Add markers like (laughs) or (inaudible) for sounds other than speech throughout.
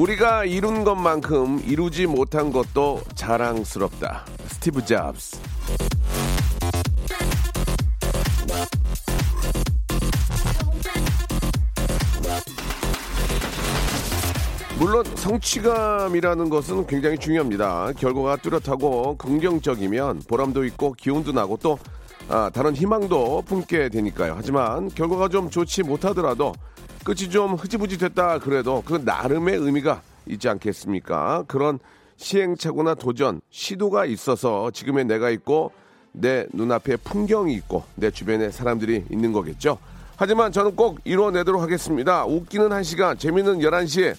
우리가 이룬 것만큼 이루지 못한 것도 자랑스럽다 스티브 잡스 물론 성취감이라는 것은 굉장히 중요합니다. 결과가 뚜렷하고 긍정적이면 보람도 있고 기운도 나고 또 아, 다른 희망도 품게 되니까요. 하지만 결과가 좀 좋지 못하더라도 끝이 좀 흐지부지 됐다 그래도 그 나름의 의미가 있지 않겠습니까? 그런 시행착오나 도전, 시도가 있어서 지금의 내가 있고 내 눈앞에 풍경이 있고 내 주변에 사람들이 있는 거겠죠. 하지만 저는 꼭 이뤄내도록 하겠습니다. 웃기는 한 시간, 재밌는 11시에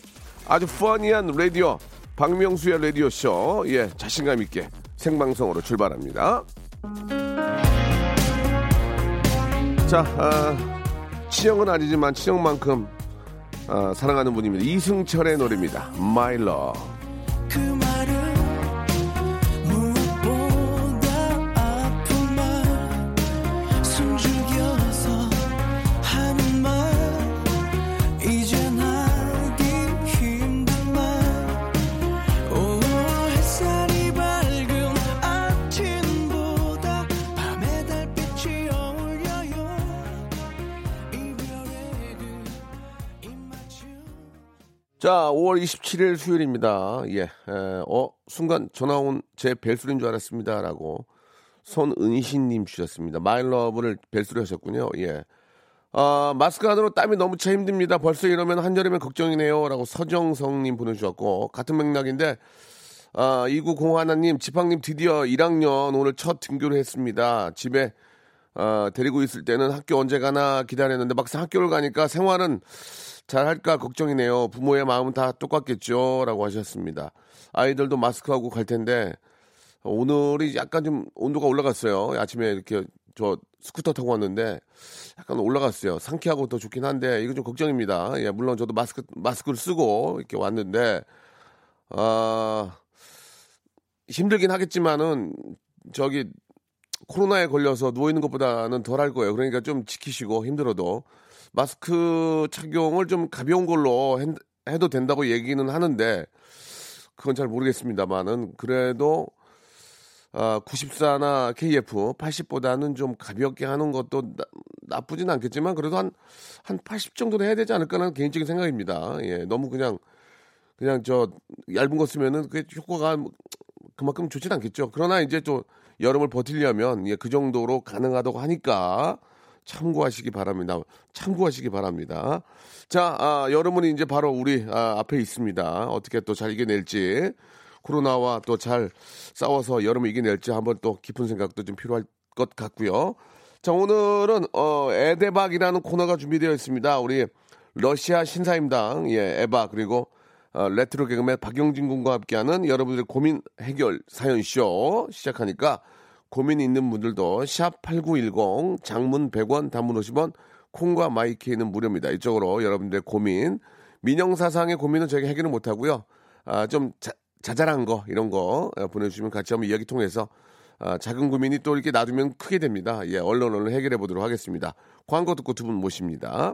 아주 퍼니한 라디오 박명수의 라디오 쇼. 예, 자신감 있게 생방송으로 출발합니다. 자, 아, 치형은 아니지만 치형만큼 아, 사랑하는 분입니다. 이승철의 노래입니다. My Love. 자, 5월 27일 수요일입니다. 예, 에, 어, 순간 전화 온 제 벨소리인 줄 알았습니다. 라고 손은희님 주셨습니다. 마일러브를 벨소리 하셨군요. 예. 아, 마스크 안으로 땀이 너무 차 힘듭니다. 벌써 이러면 한여름에 걱정이네요. 라고 서정성님 보내주셨고, 같은 맥락인데, 아, 2901님, 지팡님 드디어 1학년 오늘 첫 등교를 했습니다. 집에, 아, 데리고 있을 때는 학교 언제 가나 기다렸는데 막상 학교를 가니까 생활은 잘 할까 걱정이네요. 부모의 마음은 다 똑같겠죠. 라고 하셨습니다. 아이들도 마스크하고 갈 텐데, 오늘이 약간 좀 온도가 올라갔어요. 아침에 이렇게 저 스쿠터 타고 왔는데 약간 올라갔어요. 상쾌하고 더 좋긴 한데 이거 좀 걱정입니다. 예, 물론 저도 마스크 마스크를 쓰고 이렇게 왔는데 아 힘들긴 하겠지만은 저기 코로나에 걸려서 누워 있는 것보다는 덜 할 거예요. 그러니까 좀 지키시고 힘들어도 마스크 착용을 좀 가벼운 걸로 해- 해도 된다고 얘기는 하는데 그건 잘 모르겠습니다만은 그래도 아, 94나 KF 80보다는 좀 가볍게 하는 것도 나, 나쁘진 않겠지만 그래도 한 한 80 정도는 해야 되지 않을까라는 개인적인 생각입니다. 예, 너무 그냥 그냥 저 얇은 거 쓰면은 그 효과가 그만큼 좋진 않겠죠. 그러나 이제 또 여름을 버티려면 예, 그 정도로 가능하다고 하니까 참고하시기 바랍니다. 참고하시기 바랍니다. 자, 아, 여름은 이제 바로 우리 아, 앞에 있습니다. 어떻게 또 잘 이겨낼지 코로나와 또 잘 싸워서 여름을 이겨낼지 한번 또 깊은 생각도 좀 필요할 것 같고요. 자, 오늘은 어, 에데박이라는 코너가 준비되어 있습니다. 우리 러시아 신사임당 예, 에바 그리고 어, 레트로 개그맨 박영진 군과 함께하는 여러분들의 고민 해결 사연 쇼 시작하니까 고민 있는 분들도 샵 8910 장문 100원 단문 50원 콩과 마이케이는 무료입니다. 이쪽으로 여러분들의 고민 민형사상의 고민은 저희가 해결을 못하고요. 아, 좀 자, 자잘한 거 이런 거 어, 보내주시면 같이 한번 이야기 통해서 아, 작은 고민이 또 이렇게 놔두면 크게 됩니다. 예, 얼른 얼른 해결해 보도록 하겠습니다. 광고 듣고 두 분 모십니다.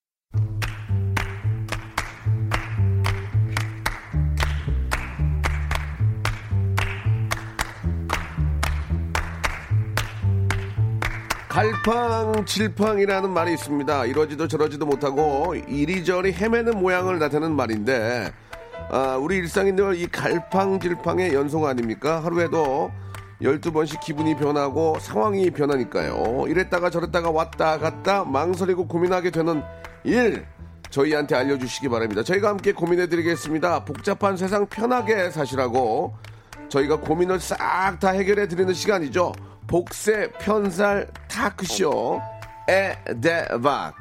갈팡질팡이라는 말이 있습니다. 이러지도 저러지도 못하고 이리저리 헤매는 모양을 나타내는 말인데 아, 우리 일상인들 이 갈팡질팡의 연속 아닙니까? 하루에도 12번씩 기분이 변하고 상황이 변하니까요. 이랬다가 저랬다가 왔다 갔다 망설이고 고민하게 되는 일 저희한테 알려주시기 바랍니다. 저희가 함께 고민해드리겠습니다. 복잡한 세상 편하게 사시라고 저희가 고민을 싹 다 해결해 드리는 시간이죠. 복세 편살 타크쇼 에데박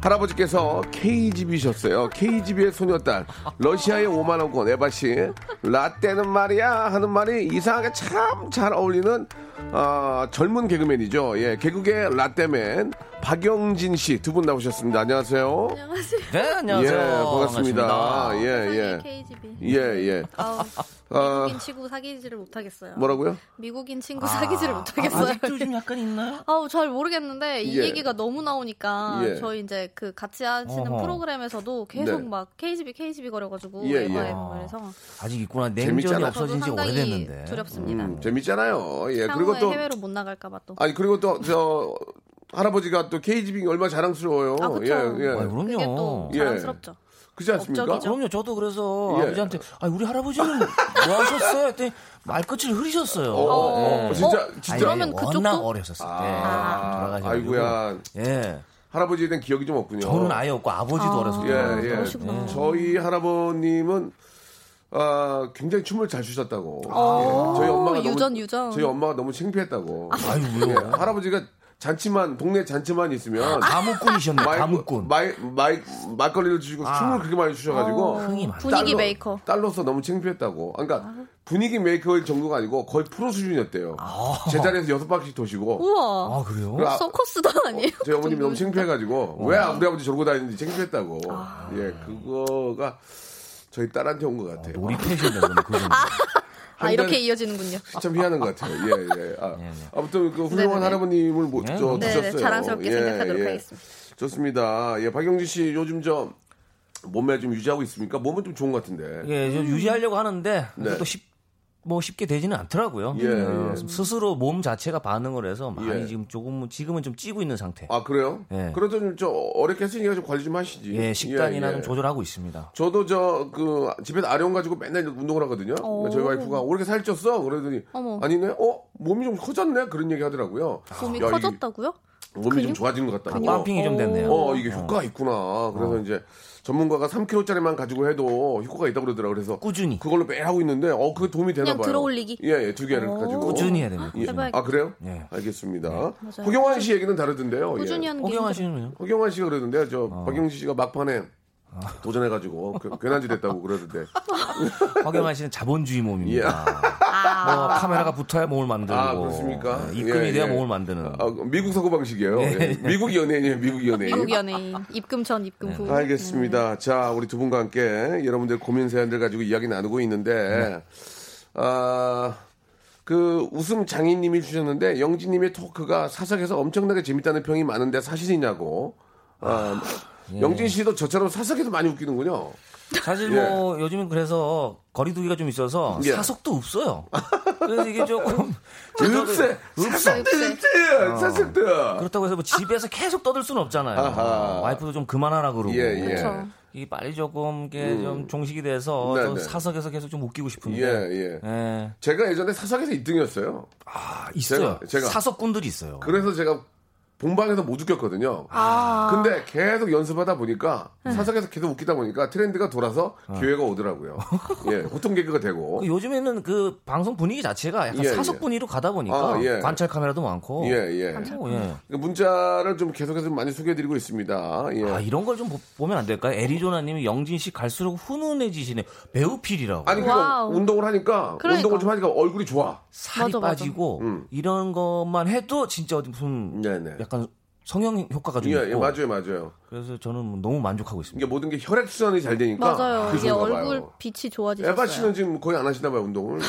할아버지께서 KGB셨어요. KGB의 소녀딸. 러시아의 5만 원권. 에바 씨 라떼는 말이야 하는 말이 이상하게 참 잘 어울리는 아, 젊은 개그맨이죠. 예, 개그계 라떼맨 박영진 씨 두 분 나오셨습니다. 안녕하세요. 안녕하세요. 네, 안녕하세요. 예, 반갑습니다. 반갑습니다. 예, 예. KGB. 예, 예. 아우, 아, 미국인 친구 사귀지를 못하겠어요. 뭐라고요? 미국인 친구 사귀지를 못하겠어요. 아직도 좀 약간 있나요? (laughs) 아우 잘 모르겠는데 이 예. 얘기가 너무 나오니까 예. 저희 이제 그 같이 하시는 어허. 프로그램에서도 계속 네. 막 KGB KGB 거려가지고 예, 예. 그래서 아직 있구나. 재밌잖아. 냉전이 없어진 지 오래됐는데. 두렵습니다. 음, 재밌잖아요. 예, 향후에 그리고 또 해외로 못 나갈까봐 또. 아니 그리고 또 저 할아버지가 또 KGB 얼마 자랑스러워요. 아, 그쵸. 예, 아, 예. 그럼요. 그게 또 예. 자랑스럽죠. 그렇지 않습니까? 업적이죠. 그럼요. 저도 그래서 예. 아버지한테 아 우리 할아버지는 뭐 하셨어요? 했더니 말끝을 흐리셨어요. 어, 예. 진짜 어? 진짜. 아니, 그러면 그쪽도? 워낙 어렸었을 때 아, 돌아가셔가지고. 아이고야. 예. 할아버지에 대한 기억이 좀 없군요. 저는 아예 없고 아버지도 아. 어렸을 예, 때. 예. 그러시구나. 저희 할아버님은 아, 굉장히 춤을 잘 추셨다고. 어, 예. 저희 엄마가 유전, 너무, 유전. 저희 엄마가 너무 창피했다고. 아유, 예. 왜요? 할아버지가 잔치만 동네 잔치만 있으면 가무꾼이셨네. 가무꾼. 마이, 마이, 막걸리를 주시고 아. 춤을 그렇게 많이 추셔가지고 흥이 많아. 분위기 딸로- 메이커. 딸로서 너무 창피했다고. 아, 그러니까 분위기 메이커일 정도가 아니고 거의 프로 수준이었대요. 제자리에서 여섯 바퀴 도시고. 우와. 아 그래요? 그래, 아, 서커스도 아니에요? 저희 어머님이 너무. 창피해가지고 왜 우리 아버지 저러고 다니는지 창피했다고. 예, 그거가 저희 딸한테 온 것 같아요. 놀이패션이다 그러면 그 정도. 아 이렇게 이어지는군요. 참 희한한 것 같아요. 예, 예. 아, (laughs) 아무튼 그 훌륭한 네네네. 할아버님을 모, 네. 저, 네, 두셨어요. 네, 자랑스럽게 생각하도록 하겠습니다. 좋습니다. 예, 박영진 씨 요즘 저 몸매 좀 유지하고 있습니까? 몸은 좀 좋은 것 같은데. 예, 좀 유지하려고 하는데 네. 또 쉽, 뭐 쉽게 되지는 않더라고요. 예, 어, 예. 스스로 몸 자체가 반응을 해서 많이 예. 지금 조금 지금은 좀 찌고 있는 상태. 아 그래요? 예. 그래도 좀저 어렵게 했으니까 좀 관리 좀 하시지. 예, 식단이나 예, 예. 좀 조절하고 있습니다. 저도 저 그 집에서 아령 가지고 맨날 운동을 하거든요. 오. 저희 와이프가 왜 이렇게 살쪘어? 그러더니 어머. 아니네. 어 몸이 좀 커졌네. 그런 얘기 하더라고요. 몸이 야, 커졌다고요? 몸이 좀 근육? 좋아지는 것 같다고. 빰핑이 좀 됐네요. 어 이게 효과 가 있구나. 그래서 이제 전문가가 3kg짜리만 가지고 해도 효과가 있다고 그러더라고요. 그래서 꾸준히. 그걸로 매일 하고 있는데 어 그게 도움이 되나 그냥 봐요. 들어올리기? 예, 예, 두 개를 오. 가지고 꾸준히 해야 됩니다. 예. 해봐야겠다. 아 그래요? 예. 알겠습니다. 맞아요. 허경환 씨 얘기는 다르던데요. 예. 꾸준히 하는 게 허경환 힘들어요. 씨는요? 허경환 씨가 그러던데요. 저 어. 박영진 씨가 막판에 도전해가지고 그- 괜한지 됐다고 그러던데. (laughs) 허경환 씨는 자본주의 몸입니다. 아, 뭐 카메라가 붙어야 몸을 만들고 아 그렇습니까? 예, 입금이 예, 돼야 예. 몸을 만드는. 아, 미국 사고 방식이에요. 예. 미국 연예인이에요. 미국 연예인. 미국 연예인 입금 전 입금 후. 알겠습니다. 자, 우리 두 분과 함께 여러분들 고민 사연들 가지고 이야기 나누고 있는데, 아, 그 웃음 장인님이 주셨는데 영진님의 토크가 사석에서 엄청나게 재밌다는 평이 많은데 사실이냐고. 아, 영진 씨도 저처럼 사석에서 많이 웃기는군요. 사실 예. 뭐 요즘은 그래서 거리두기가 좀 있어서 예. 사석도 없어요. 그래서 이게 조금 (laughs) 읍세, 사석도 읍세. 읍세, 사석도. 그렇다고 해서 뭐 집에서 계속 떠들 수는 없잖아요. 아하. 와이프도 좀 그만하라 그러고. 예, 예. 그렇죠. 이게 빨리 조금 이게 좀 종식이 돼서 네, 좀 네. 사석에서 계속 좀 웃기고 싶은데. 예, 예. 예. 제가 예전에 사석에서 2등이었어요. 아, 있어요. 제가- 제가- 사석꾼들이 있어요. 그래서 제가 본방에서 못 웃겼거든요. 아. 근데 계속 연습하다 보니까 사석에서 계속 웃기다 보니까 트렌드가 돌아서 기회가 오더라고요. 예, 보통 개그가 되고. 그 요즘에는 그 방송 분위기 자체가 약간 예, 사석 예. 분위기로 가다 보니까 아, 예. 관찰 카메라도 많고. 예, 예. 어, 예. 그 문자를 좀 계속해서 좀 많이 소개해드리고 있습니다. 예. 아, 이런 걸 좀 보면 안 될까요? 애리조나님이 영진 씨 갈수록 훈훈해지시네. 배우 필이라고. 아니, 그러니까 와우. 운동을 하니까, 그러니까. 운동을 좀 하니까 얼굴이 좋아. 살이 맞아, 맞아. 빠지고 음. 이런 것만 해도 진짜 어디 무슨 네네. 약간 성형 효과가 좀 예, 예, 있고. 맞아요, 맞아요. 그래서 저는 너무 만족하고 있습니다. 이게 모든 게 혈액 순환이 잘 되니까. 맞아요. 이게 그런가 얼굴 봐요. 빛이 좋아지셨어요. 에바 씨는 지금 거의 안 하시나 봐요, 운동을.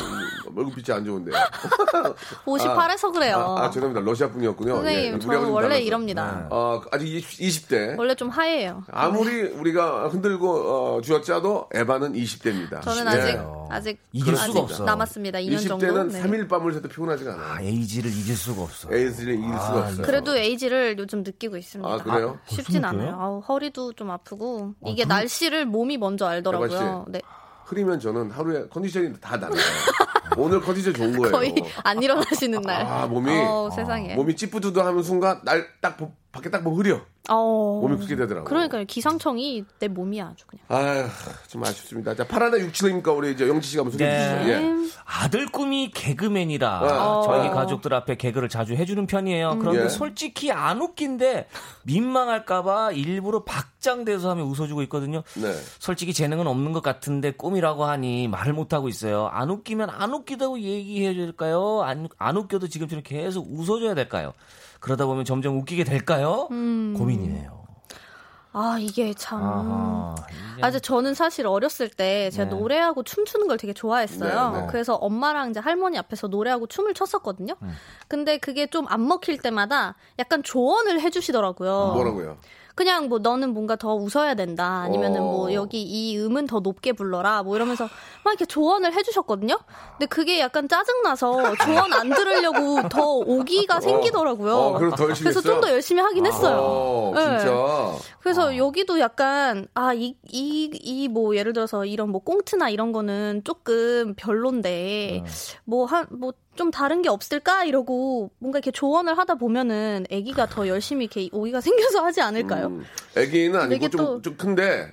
얼굴 빛이 안 좋은데. (laughs) 58에서 그래요. 아, 아, 죄송합니다. 러시아 분이었군요. 선생님, 예, 저는 좀 원래 달라서. 이럽니다. 어, 아직 20, 대 원래 좀 하얘요. 아무리 우리가 흔들고 어, 쥐어짜도 에바는 20대입니다. 저는 아직 예. 아직 이길 아직 수가 없어. 남았습니다. 2년 정도. 20대는 네. 3일 밤을 새도 피곤하지가 않아요. 아, 에이지를 이길 수가 없어. 에이즈를 이길 수가 없어요. 그래도 에이지를 요즘 느끼고 있습니다. 아, 그래요? 쉽진 벌써 않아요. 아우, 허리도 좀 아프고 이게 날씨를 몸이 먼저 알더라고요. 네. 흐리면 저는 하루에 컨디션이 다 달라요. 오늘 컨디션 좋은 (laughs) 거예요. 거의 안 일어나시는 날. 아, 몸이 어, 세상에. 몸이 찌뿌두두 하는 순간 날 딱 밖에 딱 보면 흐려. 어. 몸이 그렇게 되더라고요. 그러니까요. 기상청이 내 몸이야 아주 그냥. 아휴, 좀 아쉽습니다. 자, 파라나 67입니까? 우리 이제 영지 씨가 한번 소개해 네. 주시죠. 예. 아들 꿈이 개그맨이라 어. 저희 가족들 앞에 개그를 자주 해주는 편이에요. 그런데 예. 솔직히 안 웃긴데 민망할까봐 일부러 박장대소 하며 웃어주고 있거든요. 네. 솔직히 재능은 없는 것 같은데 꿈이라고 하니 말을 못하고 있어요. 안 웃기면 안 웃기다고 얘기해 줄까요? 안, 안 웃겨도 지금처럼 계속 웃어줘야 될까요? 그러다 보면 점점 웃기게 될까요? 음. 고민이네요. 아 이게 참. 아하. 아, 저 저는 사실 어렸을 때 제가 네. 노래하고 춤추는 걸 되게 좋아했어요. 네, 네. 그래서 엄마랑 이제 할머니 앞에서 노래하고 춤을 췄었거든요. 음. 근데 그게 좀 안 먹힐 때마다 약간 조언을 해주시더라고요. 뭐라고요? 그냥 뭐 너는 뭔가 더 웃어야 된다. 아니면은 어. 뭐 여기 이 음은 더 높게 불러라. 뭐 이러면서 막 이렇게 조언을 해주셨거든요. 근데 그게 약간 짜증 나서 조언 안 들으려고 더 오기가 생기더라고요. 어, 그래서 좀 했어요? 더 열심히 하긴 했어요. 어, 네. 진짜. 그래서 여기도 약간 아 이 이 이 뭐 예를 들어서 이런 뭐 꽁트나 이런 거는 조금 별론데 뭐한뭐 좀 다른 게 없을까 이러고 뭔가 이렇게 조언을 하다 보면은 아기가 더 열심히 이렇게 오기가 (laughs) 생겨서 하지 않을까요? 음, 애기는 아니고 이게 좀, 또- 좀 큰데,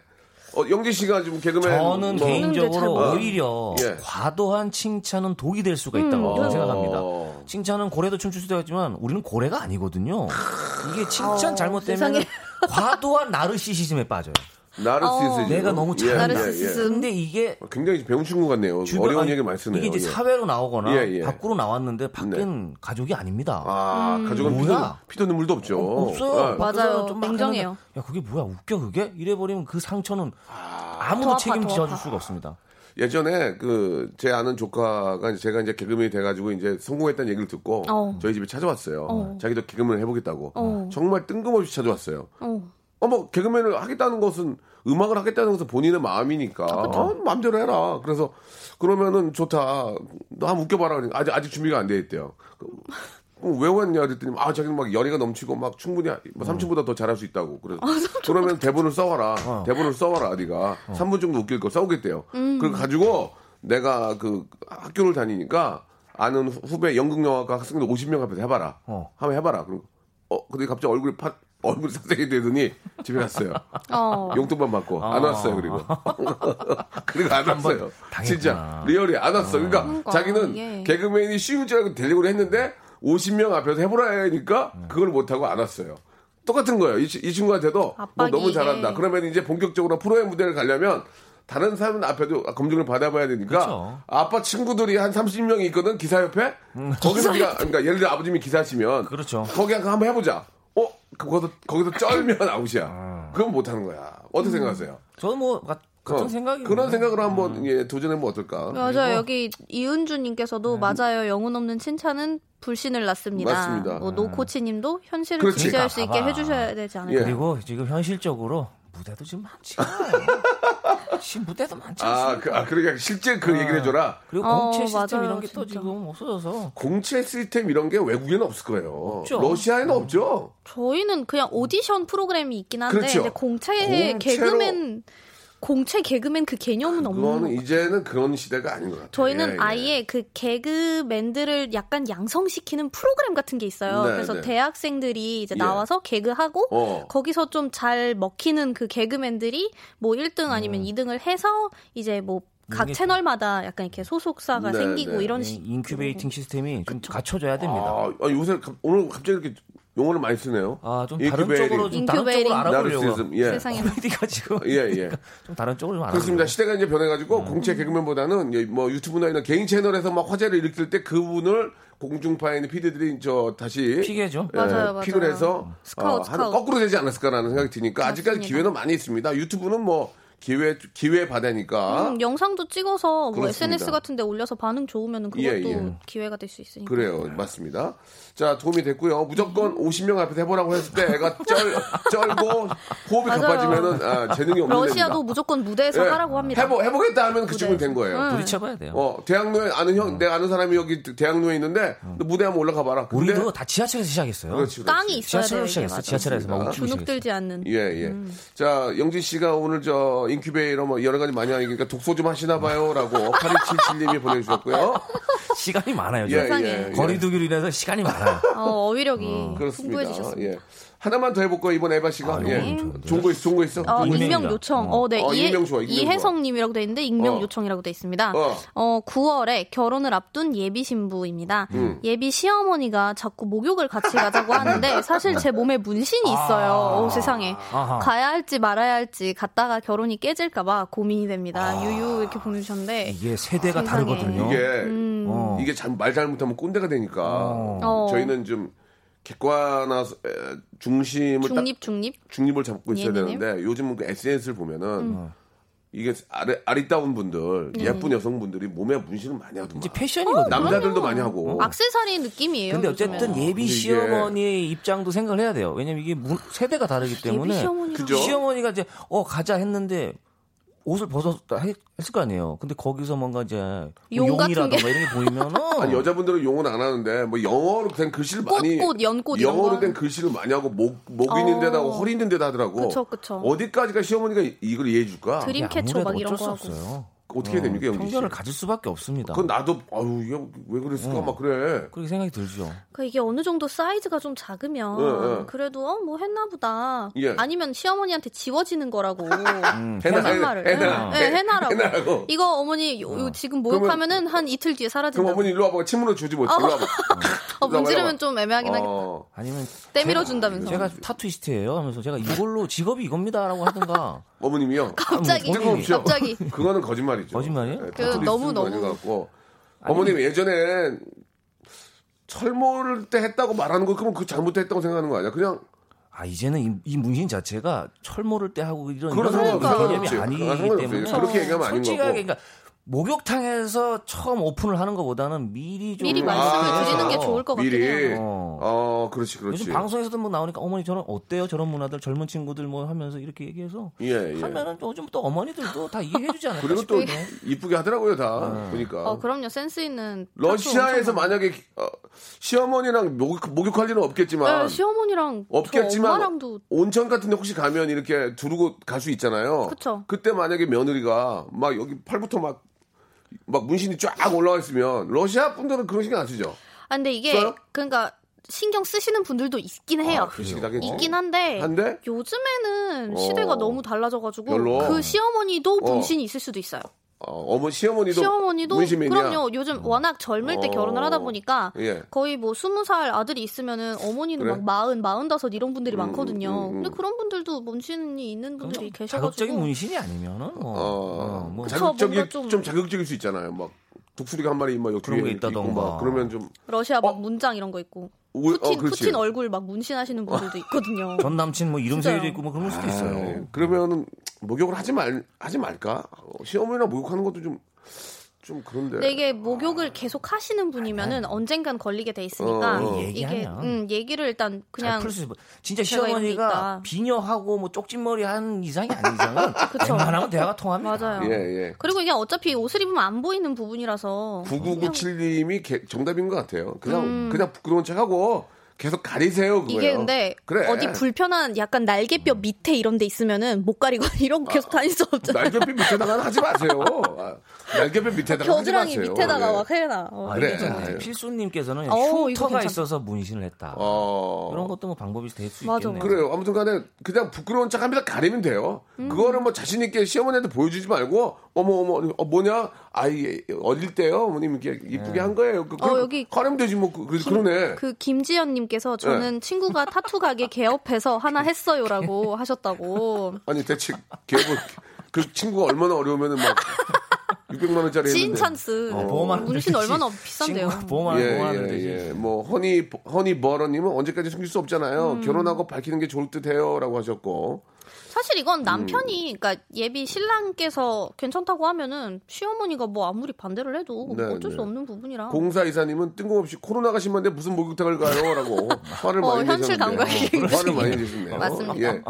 어, 영지 씨가 지금 개그맨. 저는 뭐- 개인적으로 오히려 예. 과도한 칭찬은 독이 될 수가 있다고 저는 생각합니다. 어. 칭찬은 고래도 춤출 수도 있지만 우리는 고래가 아니거든요. 이게 칭찬 잘못되면 세상에. 과도한 나르시시즘에 빠져요. 나르시스즘. 내가 너무 예, 잘한다. 예, 예. 나르시시즘. 근데 이게 굉장히 배운 친구 같네요. 주변- 어려운 아니, 얘기 많이 쓰네요. 이게 이제 예. 사회로 나오거나 예, 예. 밖으로 나왔는데 밖엔 가족이 아닙니다. 아, 가족은 피도, 뭐야? 피도 눈물도 없죠. 없어요. 예. 밖에서는 맞아요. 좀막 냉정해요. 야 그게 뭐야 웃겨 그게 이래 버리면 그 상처는 아무도 더 아파, 책임져 더 줄. 수가 없습니다. 예전에 그 제 아는 조카가 제가 이제 개그맨이 돼가지고 이제 성공했다는 얘기를 듣고 어. 저희 집에 찾아왔어요. 어. 자기도 개그맨을 해보겠다고. 어. 정말 뜬금없이 찾아왔어요. 어. 어머 개그맨을 하겠다는 것은 음악을 하겠다는 것은 본인의 마음이니까 어, 마음대로 해라. 그래서 그러면은 좋다. 너 한번 웃겨봐라. 그러니까 아직 아직 준비가 안 돼 있대요. 왜 왔냐 그랬더니 아 자기는 막 열의가 넘치고 막 충분히 뭐 삼촌보다 더 잘할 수 있다고 그래서 그러면 대본을 써와라 대본을 써와라 네가 3분 정도 웃길 거 써오겠대요 그걸 가지고 내가 그 학교를 다니니까 아는 후- 후배 연극영화과 학생들 50명 앞에서 해봐라 어. 한번 해봐라 그럼 어 근데 갑자기 얼굴이 파 얼굴이 삭색이 되더니 집에 갔어요. 어. 용돈만 받고 안 왔어요 그리고. (laughs) 그리고 안 왔어요. 진짜. 리얼이 안 왔어. 그러니까 그러니까, 자기는 이게. 개그맨이 쉬운 줄 알고 되려고 했는데 50명 앞에서 해보라 하니까 그걸 못 하고 안 왔어요. 똑같은 거예요. 이, 치- 이 친구한테도 뭐 압박이 너무. 잘한다. 그러면 이제 본격적으로 프로의 무대를 가려면 다른 사람 앞에도 검증을 받아봐야 되니까 그쵸. 아빠 친구들이 한 30명이 있거든 기사협회? 거기서 네가 그러니까 예를 들어 아버님이 기사시면 그렇죠. 거기 한번 해보자. 어 거기서 거기서 쩔면 아웃이야 그건 못 하는 거야 어떻게 생각하세요? 저는 뭐 가- 같은 어, 생각이 그런 생각으로 한번 예, 도전해보면 어떨까? 맞아요. 여기 이은주님께서도 맞아요. 영혼 없는 칭찬은 불신을 낳습니다. 맞습니다. 뭐 노코치님도 현실을 그렇지. 직시할 수 있게. 해주셔야 되지 않을까. 예. 그리고 지금 현실적으로 무대도 지금 많지 않아요. (laughs) 시 무대도 많지 아, 않습니까? 그, 아, 그러니까 실제 그 얘기를 해줘라. 그리고 어, 공채 시스템 맞아요, 이런 게 또. 지금 없어져서 공채 시스템 이런 게 외국에는 없을 거예요. 없죠. 러시아에는 없죠. 저희는 그냥 오디션 프로그램이 있긴 한데 그렇죠. 이제 공채 개그맨 공채 개그맨 그 개념은 없는 그거는 거. 이제는 그런 시대가 아닌 것 같아요. 저희는 예, 예. 아예 그 개그맨들을 약간 양성시키는 프로그램 같은 게 있어요. 네, 그래서 네. 대학생들이 이제 예. 나와서 개그하고 어. 거기서 좀 잘 먹히는 그 개그맨들이 뭐 1등 아니면 2등을 해서 이제 뭐각 이게 채널마다 약간 이렇게 소속사가 네, 생기고 네. 이런 이 식. incubating 시스템이 좀 갖춰져야 됩니다. 아, 아, 요새 갑- 오늘 갑자기 이렇게 용어를 많이 쓰네요. 아, 좀 다른. 쪽으로 좀 다른. 쪽으로 알아보려고. 예. 세상에. (laughs) 코미디 가 지금 예, 예. 좀 다른 쪽으로 좀 알아보려고. 그렇습니다. 시대가 이제 변해가지고 공채 개그맨보다는 뭐 유튜브나 이런 개인 채널에서 막 화제를 일으킬 때 그분을 공중파에 있는 피디들이 저 다시 pick하죠. 예, 맞아요, 맞아요. pick을 해서 스카우트, 하는 스카우트. 거꾸로 되지 않았을까라는 생각이 드니까 아직까지 맞습니다. 기회는 많이 있습니다. 유튜브는 뭐 기회 기회 바다니까 음, 영상도 찍어서 뭐. SNS 같은 데 올려서 반응 좋으면 그것도 예, 예. 기회가 될 수 있으니까. 그래요, 맞습니다. 자 도움이 됐고요. 무조건 50명 앞에서 해보라고 했을 때 애가 쩔 쩔고 호흡이. 가빠지면은 아, 재능이 없는 러시아도 애입니다. 무조건 무대에서 예, 하라고 합니다. 해보 해보겠다 하면 그 친구는 된 거예요. 부딪혀봐야 돼요. 어, 대학로에 아는 형, 내가 아는 사람이 여기 대학로에 있는데, 너 무대 한번 올라가 봐라. 근데- 우리도 다 지하철에서 시작했어요. 그렇지, 그렇지. 땅이 있어야 돼요. 이게 시작했어요. 맞아요. 지하철에서 막 주눅 들지 않는. 예, 예. 자, 영진 씨가 오늘 저뭐 인큐베이터 뭐 여러 가지 많이 하니까 독서 좀 하시나 봐요라고 8277님이 보내주셨고요. 시간이 많아요. 예, 저. 세상에. 거리두기로 인해서 시간이 많아요. 어, 어휘력이 그렇습니다. 풍부해지셨습니다. 예. 하나만 더 해볼까요 이번 에바 씨가? 아, 예. 좋은데. 좋은 거 있어, 좋은 거 있어. 어. 익명 요청. 어, 네. 어, 이해, 익명 좋아, 익명 이혜성님이라고 돼 있는데 익명 어. 요청이라고 돼 있습니다. 어. 어. 9월에 결혼을 앞둔 예비 신부입니다. 음. 예비 시어머니가 자꾸 목욕을 같이 가자고 하는데 (laughs) 사실 제 몸에 문신이 있어요. 오, 세상에. 아하. 가야 할지 말아야 할지 갔다가 결혼이 깨질까봐 고민이 됩니다. 아. 유유 이렇게 보내주셨는데. 이게 세대가 세상에. 다르거든요. 이게 음. 어. 이게 잘, 말 잘못하면 꼰대가 되니까 어. 저희는 좀 객관화 에, 중심을 딱 중립 중립. 중립을 잡고 있어야 예민해요? 되는데 요즘은 그 SNS를 보면은 음. 이게 아리, 아리따운 분들 예쁜 여성분들이 몸에 문신을 많이 하더만 이제 패션이거든요. 남자들도 많이 하고 악세사리 느낌이에요. 근데. 어쨌든 예비 시어머니의 입장도 생각을 해야 돼요. 왜냐면 이게 문- 세대가 다르기 때문에 예비 시어머니가 그죠? 시어머니가 이제 어 가자 했는데 옷을 벗었다 했- 했을 거 아니에요. 근데 거기서 뭔가 이제 뭐 용 용이라던가 게. 이런 게 보이면은 (laughs) 아니 여자분들은 용은 안 하는데 뭐 영어로 된 글씨를 많이 꽃, 연꽃 이런 영어로 거. 된 글씨를 많이 하고 목, 목 있는 어. 데다 하고 허리 있는 데다 하더라고 그쵸, 그쵸. 어디까지가 시어머니가 이- 이걸 이해해 줄까 드림캐쳐 막 이런 거수 하고. 없어요. 어떻게 됩니까 영지 씨? 편견을 가질 수밖에 없습니다. 그건 나도 아유 이거 왜 그랬을까? 막 그래. 그렇게 생각이 들죠. 그 이게 어느 정도 사이즈가 좀 작으면 예, 예. 그래도 어 뭐 했나보다. 예. 아니면 시어머니한테 지워지는 거라고. (laughs) 음, 해나 거짓말을 해나 예, 예, 해나라고. 해나라고. 이거 어머니 요, 요 지금 목욕하면은 한 이틀 뒤에 그럼 사라진다고. 어머니 일로 와봐. 침으로 주지 못해 일로 와봐. (laughs) 어, 문지르면 좀 애매하긴 하겠다. 어. 아니면 때밀어 제가- 준다면서. 제가 타투이스트예요 하면서 제가 이걸로 직업이 이겁니다라고 하든가 어머님이요 갑자기 뭐 본인이. 갑자기 그거는 거짓말이죠 거짓말이에요? 네, 그 너무, 너무. 아닌 것 같고 어머님 예전에 철모를 때 했다고 말하는 거 그러면 그 잘못했다고 생각하는 거 아니야 그냥 아 이제는 이, 이 문신 자체가 철모를 때 하고 이런 그런 이런. 개념이. 아니기. 때문에 그렇게 얘기하면 아닌 솔직하게 거고. 그러니까 목욕탕에서 처음 오픈을 하는 것보다는 미리 좀 미리 아, 말씀을 드리는 게 좋을 것 같긴 미리 해요 어. 어 그렇지 그렇지 요즘 방송에서도 뭐 나오니까 어머니 저는 어때요 저런 문화들 젊은 친구들 뭐 하면서 이렇게 얘기해서 예, 예. 하면은 요즘 또 어머니들도 다 이해해 주지 않을까 그리고 또 이쁘게 하더라고요 다 어. 보니까 어 그럼요 센스 있는 러시아에서 만약에 어, 시어머니랑 목욕, 목욕할 일은. 없겠지만 네, 시어머니랑 저 없겠지만 엄마랑도 온천 같은 데 혹시 가면 이렇게 두르고 갈 수 있잖아요. 그쵸. 때 만약에 며느리가 막 여기 팔부터 막, 막 문신이 쫙 올라와 있으면 러시아 분들은 그런 신경 안 쓰죠. 아 근데 이게 써요? 그러니까 신경 쓰시는 분들도 있긴 해요 아. 있긴 한데 한데? 요즘에는 어. 시대가 너무 달라져가지고 별로? 그 시어머니도 어. 문신이 있을 수도 있어요. 어, 어머 시어머니도 시어머니도 문신맨이야. 그럼요. 요즘 워낙 젊을 때 어. 결혼을 하다 보니까 예. 거의 뭐 스무 살 아들이 있으면은 어머니는 그래? 막 마흔, 마흔다섯 이런 분들이 음, 많거든요. 음, 음, 음. 근데 그런 분들도 문신이 있는 분들이 계셔가지고 자극적인 문신이 아니면은 뭐, 어, 어, 뭐 자극적이 뭔가 좀... 좀- 자극적일 수 있잖아요. 막 독수리가 한 마리 막 여기 그런 게 있다던가. 막 그러면 좀 러시아 막 어? 문장 이런 거 있고 우- 어, 푸틴 그렇지. 푸틴 얼굴 막 문신하시는 분들도 있거든요. (laughs) 전 남친 뭐 이름. 새겨져 있고 뭐 그런 수도 있어요. 예. 그러면은 목욕을 하지 말 하지 말까? 어, 시어머니랑 목욕하는 것도 좀 좀 그런데. 근데 이게 목욕을 계속 하시는 분이면은 언젠간 걸리게 돼 있으니까 어, 어. 이게 얘기하면 음, 얘기를 일단 그냥 있어. 진짜 제가 이런 게 있다. 시어머니가 비녀하고 뭐 쪽진머리 한 이상이 아닌 이상은 (laughs) 그쵸. 웬만하면 대화가 통합니다. 맞아요. 예, 예. 그리고 이게 어차피 옷을 입으면 안 보이는 부분이라서 9997님이 정답인 것 같아요. 그냥 그냥 부끄러운 척하고 계속 가리세요. 그거예요. 음. 이게 근데 그래. 어디 불편한 약간 날개뼈 밑에 이런 데 있으면은 못 가리고 (laughs) 이런 거 계속 다닐 수 없잖아. 날개뼈 밑에다가는 하지 마세요. 아, 날개뼈 밑에다가 하지 겨드랑이. 밑에다가 예. 막 해놔. 어. 아, 그래. 필수님께서는 어, 이거 흉터가. 있어서 문신을 했다. 어. 이런 것도 뭐 방법이 될수 맞아, 있겠네요. 맞아. 그래요. 아무튼 간에 그냥 부끄러운 척 하면서 가리면 돼요. 음. 그거를 뭐 자신 있게 시어머니한테 보여주지 말고, 어머, 어머, 어, 뭐냐? 아이, 어릴 때요. 어머님 이렇게 이쁘게 한 거예요. 그, 어, 여기 가리면 되지 뭐. 그, 그, 그러네. 그 김지연님 께서 저는 친구가 타투 가게 개업해서 하나 했어요라고 (laughs) 하셨다고. 아니, 대체 개업을, 그 친구가 얼마나 어려우면은 막 600만 원짜리 지인. 찬스. 어, 보험하는 문신 듯이 얼마나 비싼데요. (laughs) 보험하는 예, 보험하는 예. 예. 뭐 허니 허니 버터님은 언제까지 숨길 수 없잖아요. 음. 결혼하고 밝히는 게 좋을 듯해요라고 하셨고. 사실 이건 남편이 그러니까 예비 신랑께서 괜찮다고 하면은 시어머니가 뭐 아무리 반대를 해도 네, 어쩔 네. 수 없는 부분이라. 공사 이사님은 뜬금없이 코로나가 심한데 무슨 목욕탕을 가요라고 (laughs) 화를 어, 많이 현실 내셨네요. 감각이 화를 많이 내셨네요. (laughs) 맞습니다. 예.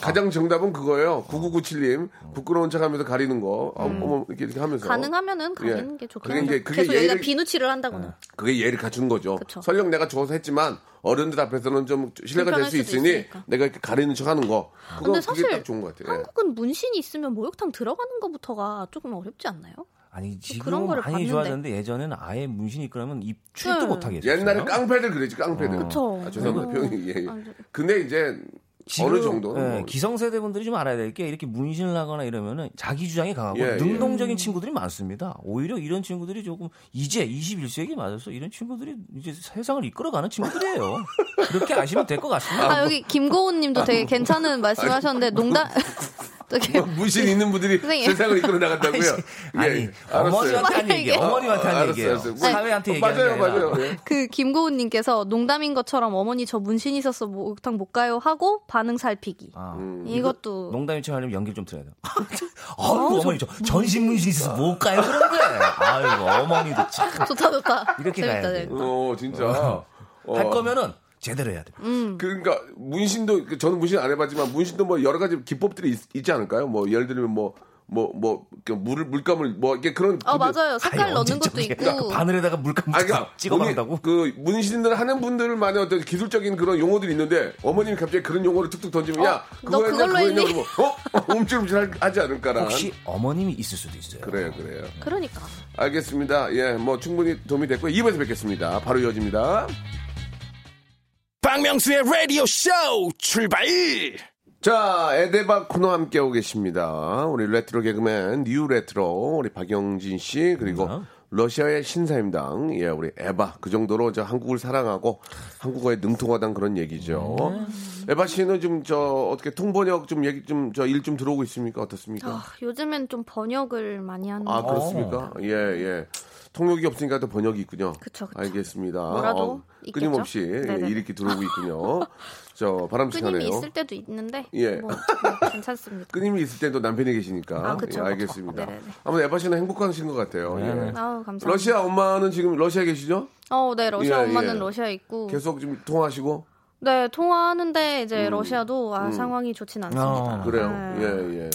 가장 정답은 그거예요. 9997님 부끄러운 척하면서 가리는 거. 아, 어머 이렇게, 이렇게 하면서 가능하면 가리는 예. 게 좋긴 그게. 이제 그게 계속 여기다 예를- 비누칠을 한다거나. 그게 예를 갖추는 거죠. 그쵸. 설령 내가 줘서 했지만 어른들 앞에서는 좀 신뢰가 될 수 있으니 있으니까. 내가 이렇게 가리는 척 하는 거. 그거 근데 그게 사실 딱 좋은 것 같아요. 예. 한국은 문신이 있으면 목욕탕 들어가는 것부터가 조금 어렵지 않나요? 아니 지금 그런 거를 많이 봤는데. 좋아졌는데 예전에는 아예 문신이 있거나 입 출도 네. 못 하게 했어요. 옛날에 깡패들 그랬지 깡패들. 그쵸. 아, 죄송합니다. 어. 표현이. 예, 예. 아, 저- 근데 이제 어느 정도는 예, 뭐. 기성세대 분들이 좀 알아야 될 게 이렇게 문신을 하거나 이러면은 자기 주장이 강하고 예, 예. 능동적인 친구들이 많습니다. 오히려 이런 친구들이 조금 이제 21세기 맞아서 이런 친구들이 이제 세상을 이끌어가는 친구들이에요. 그렇게 아시면 될 것 같습니다. 아, 여기 김고은님도 되게 괜찮은 말씀하셨는데 농담 되게 뭐 문신 있는 분들이 선생님. 세상을 이끌어 나간다고요? 아니 예, 알았어요. 어머니한테 한. 얘기해. 어머님한테 한 알았어요, 얘기예요. 알았어요. 뭐, 사회한테 맞아요, 게 아니라. 맞아요. 예. 그 김고은님께서 농담인 것처럼 어머니 저 문신 있어서 목욕탕 못 가요 하고 반응 살피기. 아, 음. 이것도 농담인 척 하려면 연기를 좀 들어야 돼요. (laughs) 아이고 어머니 저 전신 문신 있어서 못 가요 그런데. 아이고 어머니도 참. 좋다 좋다. 이렇게 재밌다 가야 돼. 재밌다. 어, 진짜. 어. 할 거면은 제대로 해야 돼. 그러니까 문신도 그 저는 문신 안 해봤지만 문신도 뭐 여러 가지 기법들이 있, 지 않을까요? 뭐 예를 들면 뭐 뭐 뭐 물을 물감을 뭐 이게 그런 어 기법- 맞아요. 색깔 아니, 넣는 것도 있고. 바늘에다가 물감 아니, 그러니까 찍어 본인- 바른다고? 그 문신을 하는 분들만의 어떤 기술적인 그런 용어들이 있는데 어머님이 갑자기 그런 용어를 툭툭 던지면 야너 그거 했냐 그거 했냐 했니? 그러면 어 움찔움찔 하지 않을까라 혹시 어머님이 있을 수도 있어요. 그래요 그래요 그러니까. 알겠습니다 예 뭐 충분히 도움이 됐고 2부에서 뵙겠습니다 바로 이어집니다 박명수의 라디오 쇼 출발 자, 에데바 코너 함께하고 계십니다. 우리 레트로 개그맨, new 레트로, 우리 박영진 씨, 그리고 네. 러시아의 신사임당, 예, 우리 에바. 그 정도로 저 한국을 사랑하고 한국어에 능통하다는 그런 얘기죠. 네. 에바 씨는 좀 저 어떻게 통번역 좀 얘기 좀 저 일 좀 들어오고 있습니까? 어떻습니까? 아, 요즘엔 좀 번역을 많이 하는 아, 거. 그렇습니까? 예, 예. 통역이 없으니까 또 번역이 있군요. 그쵸, 그쵸. 알겠습니다. 뭐라도 있겠죠? 끊임없이 예, 네네. 일이 들어오고 있군요. (laughs) 저 바람직하네요. 끊임이 있을 때도 있는데 예. 뭐 음, 괜찮습니다. (laughs) 끊임이 있을 때도 남편이 계시니까. 아, 그쵸, 예. 알겠습니다. 아무튼 에바 씨는 행복하신 것 같아요. 예. 아우 감사합니다. 러시아 엄마는 지금 러시아에 계시죠? 어, 네 러시아 예, 엄마는 예. 러시아에 있고. 계속 좀 통화하시고? 네 통화하는데 이제 러시아도 아, 상황이 좋진 않습니다. 아, 그래요. 네. 예, 예.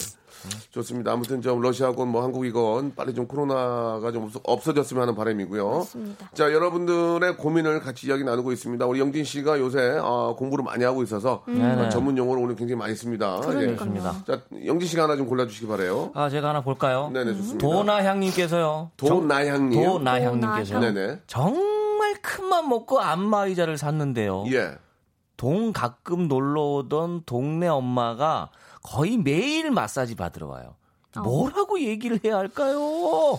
좋습니다. 아무튼 좀 러시아건 뭐 한국이건 빨리 좀 코로나가 좀 없어- 없어졌으면 하는 바람이고요. 맞습니다. 자, 여러분들의 고민을 같이 이야기 나누고 있습니다. 우리 영진 씨가 요새 어, 공부를 많이 하고 있어서 네네. 어, 전문 용어를 오늘 굉장히 많이 씁니다. 예. 그러니까요. 자, 영진 씨가 하나 좀 골라주시기 바래요. 아 제가 하나 볼까요? 네네, 좋습니다. 도나향님께서요. 도나향님. 도나향님께서 네네. 정말 큰맘 먹고 안마의자를 샀는데요. 예. 동 가끔 놀러 오던 동네 엄마가 거의 매일 마사지 받으러 와요. 뭐라고 얘기를 해야 할까요?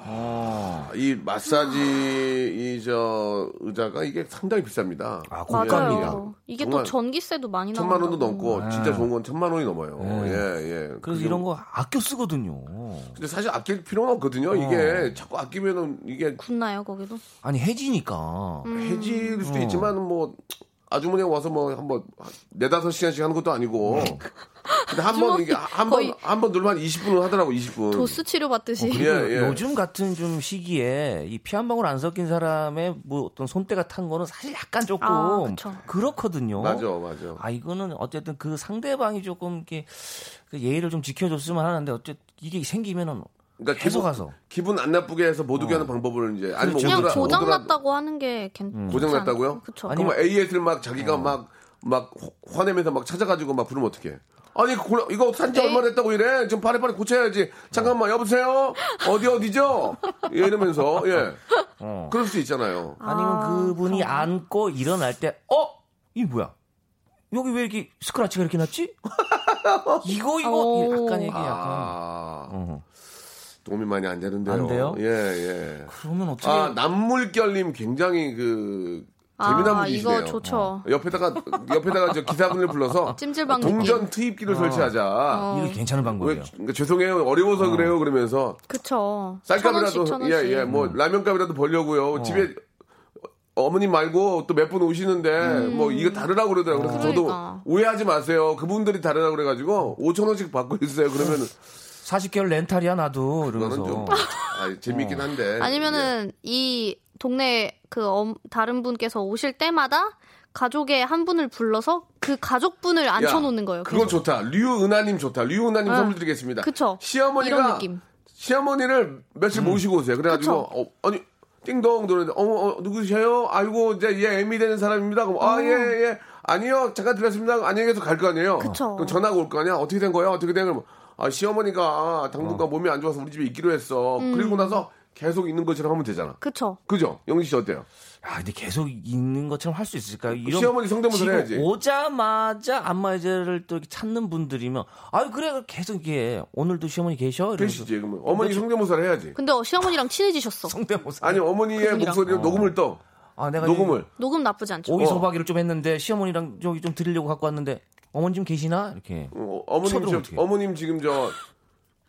아, 이 마사지 이 저 의자가 이게 상당히 비쌉니다. 아, 예, 고가입니다. 이게 또 전기세도 많이 나온다고. 천만 원도 넘고 진짜 좋은 건 천만 원이 넘어요. 네. 예, 예. 그래서 이런 거 아껴 쓰거든요. 근데 사실 아낄 필요는 없거든요. 이게 자꾸 아끼면은 이게 굳나요 거기도? 아니 해지니까. 음. 해질 수도 있지만 뭐 아주머니가 와서 뭐 한번 네다섯 시간씩 하는 것도 아니고. 근데 한 번 이게 한 번 한번 누르면 한 20분을 하더라고 20분. 도수 치료 받듯이. 예, 예. 요즘 같은 좀 시기에 이 피 한 방울 안 섞인 사람의 뭐 어떤 손때가 탄 거는 사실 약간 조금 아. 그렇거든요. 맞아, 맞아. 아 이거는 어쨌든 그 상대방이 조금 이렇게 그 예의를 좀 지켜줬으면 하는데 어쨌 이게 생기면은 그러니까 계속 기분, 가서 기분 안 나쁘게 해서 못 오게 하는 방법을 이제 아니 면 그렇죠. 그냥 오더라- 고장 오더라- 났다고 하는 게 괜찮지 고장 났다고요? 그쵸. 그럼 AS를 막 자기가 어. 막, 막 화내면서 막 찾아가지고 막 부르면 어떡해. 아니, 그 이거 산지 네. 얼마 됐다고 이래? 좀 빨리빨리 고쳐야지. 잠깐만, 여보세요? 어디, 어디죠? 예, 이러면서, 예. 어. 그럴 수 있잖아요. 아니면 아, 그분이 앉고 일어날 때 어? 이 뭐야? 여기 왜 이렇게 스크라치가 이렇게 났지? (laughs) 이거 이거 오. 약간 얘기 약간 아, 어. 도움이 많이 안 되는데요. 안 돼요? 예, 예. 그러면 어떻게 아, 남물결님 굉장히 그, 재미난 아, 분이시네요. 이거 좋죠. 옆에다가, 옆에다가 저 기사분을 불러서 (laughs) 찜질방 동전 느낌. 투입기를 설치하자. 이거 괜찮은 왜, 방법이에요. 그러니까 죄송해요. 어려워서 그래요. 그러면서. 그쵸. 쌀값이라도 원씩. 예, 예, 뭐 라면값이라도 벌려고요. 집에 어머님 말고 또 몇 분 오시는데 뭐 이거 다르라고 그러더라고요. 그래서 저도 그러니까. 오해하지 마세요. 그분들이 다르라고 그래가지고 5천 원씩 받고 있어요. 그러면 (laughs) 40개월 렌탈이야 나도 이러면서 좀 아, 재밌긴 한데 아니면은 이 동네 그 엄- 다른 분께서 오실 때마다 가족의 한 분을 불러서 그 가족분을 예. 앉혀놓는 거예요. 그거 계속. 좋다. 류은하님 좋다. 류은하님 아, 선물 드리겠습니다. 그쵸. 시어머니가 이런 느낌. 시어머니를 며칠 모시고 오세요. 그래가지고 어, 아니 띵동 들었는데 어머 어, 누구세요? 아이고 이제 얘 애미 되는 사람입니다. 그럼 어. 아예 예. 아니요 잠깐 들었습니다. 안녕히 계속 갈 거 아니에요. 그쵸. 그럼 전화가 올 거 아니야. 어떻게 된 거야? 어떻게 된 거야? 아 시어머니가 당분간 몸이 안 좋아서 우리 집에 있기로 했어. 음. 그리고 나서 계속 있는 것처럼 하면 되잖아. 그쵸. 그죠? 영지 씨 어때요? 아, 근데 계속 있는 것처럼 할 수 있을까요? 이런 시어머니 성대모사를 해야지. 오자마자 안마의자를 또 이렇게 찾는 분들이면 아유 그래 계속 이게 오늘도 시어머니 계셔? 계시지 그러면 어머니 성대모사를 해야지. 근데 어, 시어머니랑 친해지셨어. (laughs) 성대모사. 아니 어머니의 그분이랑. 목소리를 녹음을 떠. 아 내가 녹음을. 녹음 나쁘지 않죠. 오이 소박이를 좀 했는데 시어머니랑 저기 좀 드리려고 갖고 왔는데 어머니 좀 계시나 이렇게. 어, 어머님 저, 어떡해. 어머님 지금 저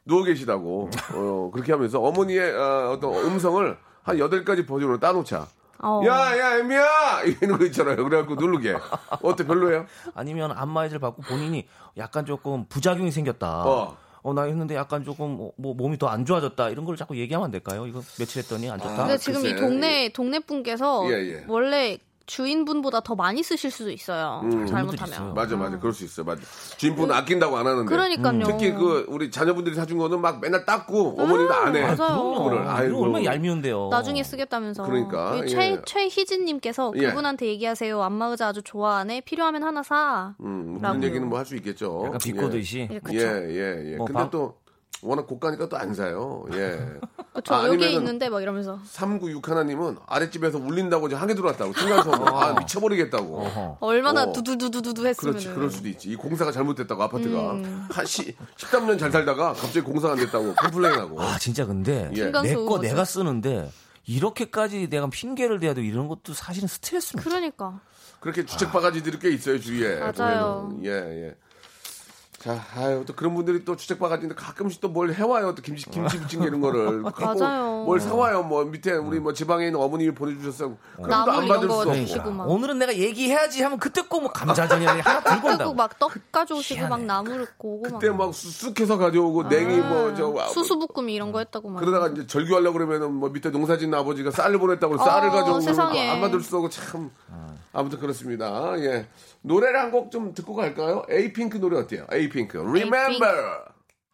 누워 계시다고 어, 그렇게 하면서 어머니의 어, 어떤 음성을 한 여덟 가지 버전으로 따놓자. 어. 야, 야, 엠미야! 이러는 거 있잖아요. 그래갖고 누르게. 어때, 별로예요? 아니면 안마의자를 받고 본인이 약간 조금 부작용이 생겼다. 어. 어. 나 했는데 약간 조금 뭐, 뭐 몸이 더 안 좋아졌다 이런 걸 자꾸 얘기하면 안 될까요? 이거 며칠 했더니 안 좋다. 근데 지금 글쎄. 이 동네 동네 분께서 예, 예. 원래 주인분보다 더 많이 쓰실 수도 있어요. 분들이 잘못하면. 있어요. 맞아, 맞아. 그럴 수 있어. 맞아. 주인분은 아낀다고 안 하는데. 그러니까요. 특히 그, 우리 자녀분들이 사준 거는 막 맨날 닦고 어머니도 안 해. 맞아요. 그거를. 이거 아이고. 얼마나 얄미운데요. 나중에 쓰겠다면서. 그러니까, 예. 최 최희진님께서 예. 그분한테 얘기하세요. 안마의자 아주 좋아하네. 필요하면 하나 사. 음, 그런 라고요. 얘기는 뭐 할 수 있겠죠. 약간 비꼬듯이. 예, 예. 예, 예. 뭐 근데 밥- 또, 워낙 고가니까 또 안 사요. 예. (laughs) 그쵸. 아, 여기 있는데 막 이러면서. 396 하나님은 아랫집에서 울린다고 이제 하게 들어왔다고. 층간소음. 아, 미쳐버리겠다고. 어허. 얼마나 어. 두두두두두 했으면. 그렇지, 그럴 수도 있지. 이 공사가 잘못됐다고, 아파트가. 음. 한 시, 13년 잘 살다가 갑자기 공사가 안 됐다고 complain하고. 아 진짜 근데 예. 내 층간소음 거 맞아. 내가 쓰는데 이렇게까지 내가 핑계를 대야 돼 이런 것도 사실은 스트레스입니다. 그러니까. 그렇게 주책 바가지들이 꽤 있어요, 주위에. 맞아요. 보면은. 예, 예. 자, 아유, 또 그런 분들이 또 주책 바가지인데 가끔씩 또 뭘 해와요. 또 김치, 김치 부침 이런 거를. (laughs) 맞아요. 뭘 사와요. 뭐 밑에 우리 뭐 지방에 있는 어머님이 보내주셨어요. 그럼 또 나물 안 받을 거수 드시고 없고. 막. 오늘은 내가 얘기해야지 하면 그때 꼭 뭐 감자전이나 하나 들고 온다고. 막 떡 가져오시고 희한해. 막 나물 고구마. 그때 막 쑥해서 가져오고 냉이 뭐저 아, 수수부꾸미 이런 거 했다고 막. 그러다가 이제 절교하려고 그러면은 뭐 밑에 농사 짓는 아버지가 쌀을 보냈다고 쌀을 어, 가져오고. 안 받을 수 없고 참 아무튼 그렇습니다. 예. 노래를 한 곡 좀 듣고 갈까요? 에이핑크 노래 어때요? 에이핑크. Remember.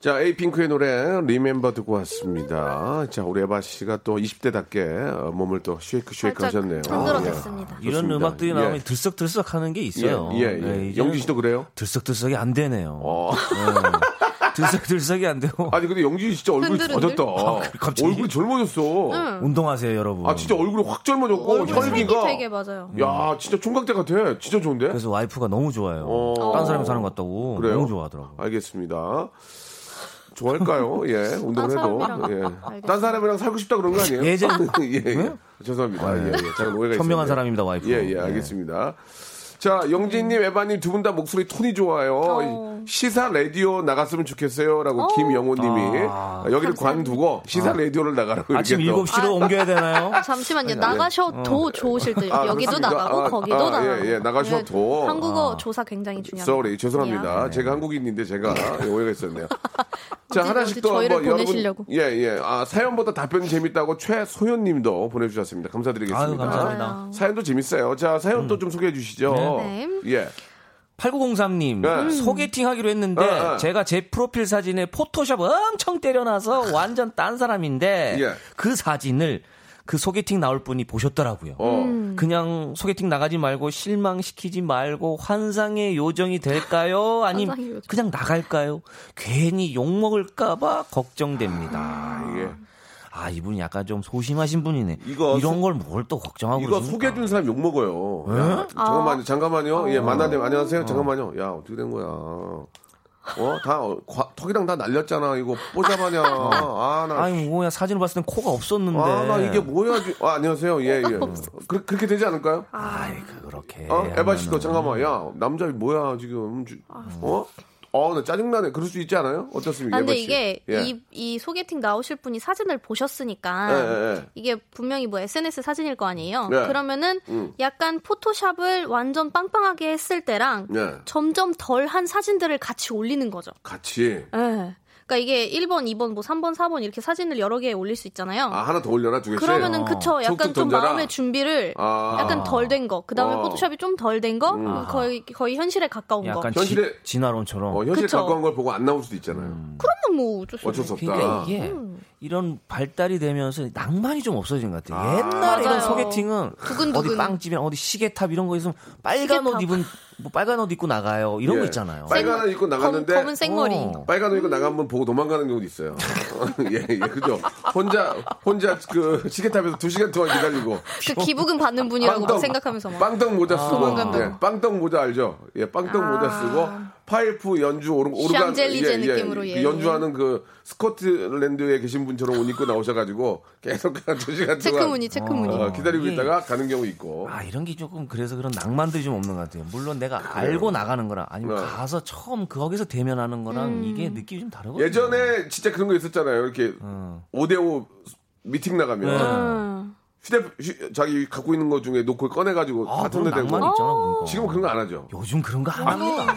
자, 에이핑크의 노래 Remember 듣고 왔습니다. 자, 우리 에바 씨가 또 20대답게 몸을 또 shake shake 하셨네요. 흔들어댔습니다. 이런 좋습니다. 음악들이 예. 나오면 들썩들썩 하는 게 있어요. 예, 예, 예. 네, 영지 씨도 그래요? 들썩들썩이 안 되네요. 어. 네. 들썩 들썩이 안 되고. 아니 근데 씨 진짜 얼굴이 흔들흔들? 젖었다. 갑자기? 얼굴이 젊어졌어. 운동하세요, 여러분. 아 진짜 얼굴이 확 젊어졌고 얼굴 색이 혈기가 되게 맞아요. 야 진짜 총각대 같아. 진짜 좋은데? 그래서 와이프가 너무 좋아요. 어. 딴 사람이 사는 것 같다고. 그래요? 너무 좋아하더라고. 알겠습니다. 좋아할까요? (laughs) 예, 운동을 딴 해도. 사람이랑. 예. 딴 사람이랑 살고 싶다 그런 거 아니에요? 예전- (laughs) 예, 예. 죄송합니다. 예, 예. 제가 오해가 (laughs) 현명한 있었네요. 사람입니다, 와이프. 예, 예, 알겠습니다. 자, 영진님, 에바님 두 분 다 목소리 톤이 좋아요. 어. 시사 라디오 나갔으면 좋겠어요 라고 어. 김영호님이 아. 여기를 관두고 시사 라디오를 나가라고 아침 이렇게 또. 7시로 옮겨야 되나요? 잠시만요. 나가셔도 좋으실 듯. 아, 여기도 그렇습니까? 나가고 아, 거기도 아, 나가고. 예, 예, 나가셔도. 예, 한국어 아. 조사 굉장히 중요합니다. sorry, 죄송합니다. 야. 제가 한국인인데 제가 오해가 있었네요. (laughs) 자, 어디, 하나씩 또 저희를 뭐 여러분 보내시려고. 예, 예. 아, 사연보다 답변이 재밌다고 최소연 님도 보내 주셨습니다. 감사드리겠습니다. 아유, 감사합니다. 사연도 재밌어요. 자, 사연 또좀 소개해 주시죠. 네. 예. 8903님 네. 소개팅 하기로 했는데 어, 어. 제가 제 프로필 사진에 포토샵 엄청 때려놔서 (laughs) 완전 딴 사람인데 예. 그 사진을 그 소개팅 나올 분이 보셨더라고요. 어. 음. 그냥 소개팅 나가지 말고 실망시키지 말고 환상의 요정이 될까요? (laughs) 아니면 요정. 그냥 나갈까요? 괜히 욕 먹을까봐 걱정됩니다. 아, 이게 아 이분이 약간 좀 소심하신 분이네. 이거 이런 소- 걸뭘 또 걱정하고 이거 그러십니까? 소개해 준 사람 욕 먹어요. 야, 잠깐만요. 잠깐만요. 예, 만나면 안녕하세요. 잠깐만요. 야, 어떻게 된 거야? 어, 다 어, 과- 턱이랑 다 날렸잖아. 이거 뽀자마냐. 아, 나 아니 뭐야 사진을 봤을 땐 코가 없었는데. 아, 나 이게 뭐야? 지- 아, 안녕하세요. 예, 예. 그, 그렇게 되지 않을까요? 아이 그렇게. 어? 에바 씨도 하면은. 잠깐만. 야, 남자 뭐야, 지금. 주- 어? 어, 나 짜증나네. 그럴 수 있지 않아요? 어떻습니까? 아, 근데? 이게 예. 이, 이 소개팅 나오실 분이 사진을 보셨으니까 예, 예, 예. 이게 분명히 뭐 SNS 사진일 거 아니에요. 네. 그러면은 음. 약간 포토샵을 완전 빵빵하게 했을 때랑 예. 점점 덜 한 사진들을 같이 올리는 거죠. 같이. 예. 그러니까 이게 1번, 2번, 뭐 3번, 4번 이렇게 사진을 여러 개 올릴 수 있잖아요. 아 하나 더 올려놔 두 개씩. 그러면은 그쵸 약간 좀 던져라? 마음의 준비를 아. 약간 덜 된 거. 그다음에 어. 음. 포토샵이 좀 덜 된 거. 거의 거의 현실에 가까운 거. 약간 현실에- 지, 진화론처럼. 어, 현실 그쵸. 가까운 걸 보고 안 나올 수도 있잖아요. 그러면 뭐 어쩔 수 어쩔. 수 없다. 그러니까 이게 음. 이런 발달이 되면서 낭만이 좀 없어진 것 같아요. 옛날에 이런 맞아요. 소개팅은 두근두근. 어디 빵집이나 어디 시계탑 이런 거 있으면 빨간 옷 시계탑. 입은 뭐 빨간 옷 입고 나가요. 이런 예. 거 있잖아요. 빨간 옷 입고 나갔는데 검, 검은 생머리. 어. 빨간 옷 입고 분 보고 도망가는 경우도 있어요. (laughs) 예, 예, 그죠. 혼자 혼자 그 시계탑에서 두 시간 동안 기다리고 그 기부금 받는 분이라고 생각하면서 막. 빵떡 모자 쓰고 도망간다고. 예, 빵떡 모자 알죠? 예, 빵떡 아. 모자 쓰고 파이프 연주 오르, 오르간 샹젤리제 느낌으로, 그 예, 연주하는 그 스코틀랜드에 계신 분처럼 옷 입고 나오셔가지고 계속 두 시간 동안 체크무늬, 체크무늬. 어, 기다리고 이게- 있다가 가는 경우 있고. 아 이런 게 조금 그래서 그런 낭만들이 좀 없는 것 같아요. 물론 내가 알고 나가는 거랑 아니면 네. 가서 처음 거기서 대면하는 거랑 이게 느낌이 좀 다르거든요. 예전에 진짜 그런 거 있었잖아요. 이렇게 어. 오 5대5 미팅 나가면 네. 음. 휴대 휴- 자기 갖고 있는 것 중에 놓고 꺼내가지고 아, 같은 데 대고 있잖아. 지금 그런 거 안 하죠. 요즘 그런 거 안 합니다.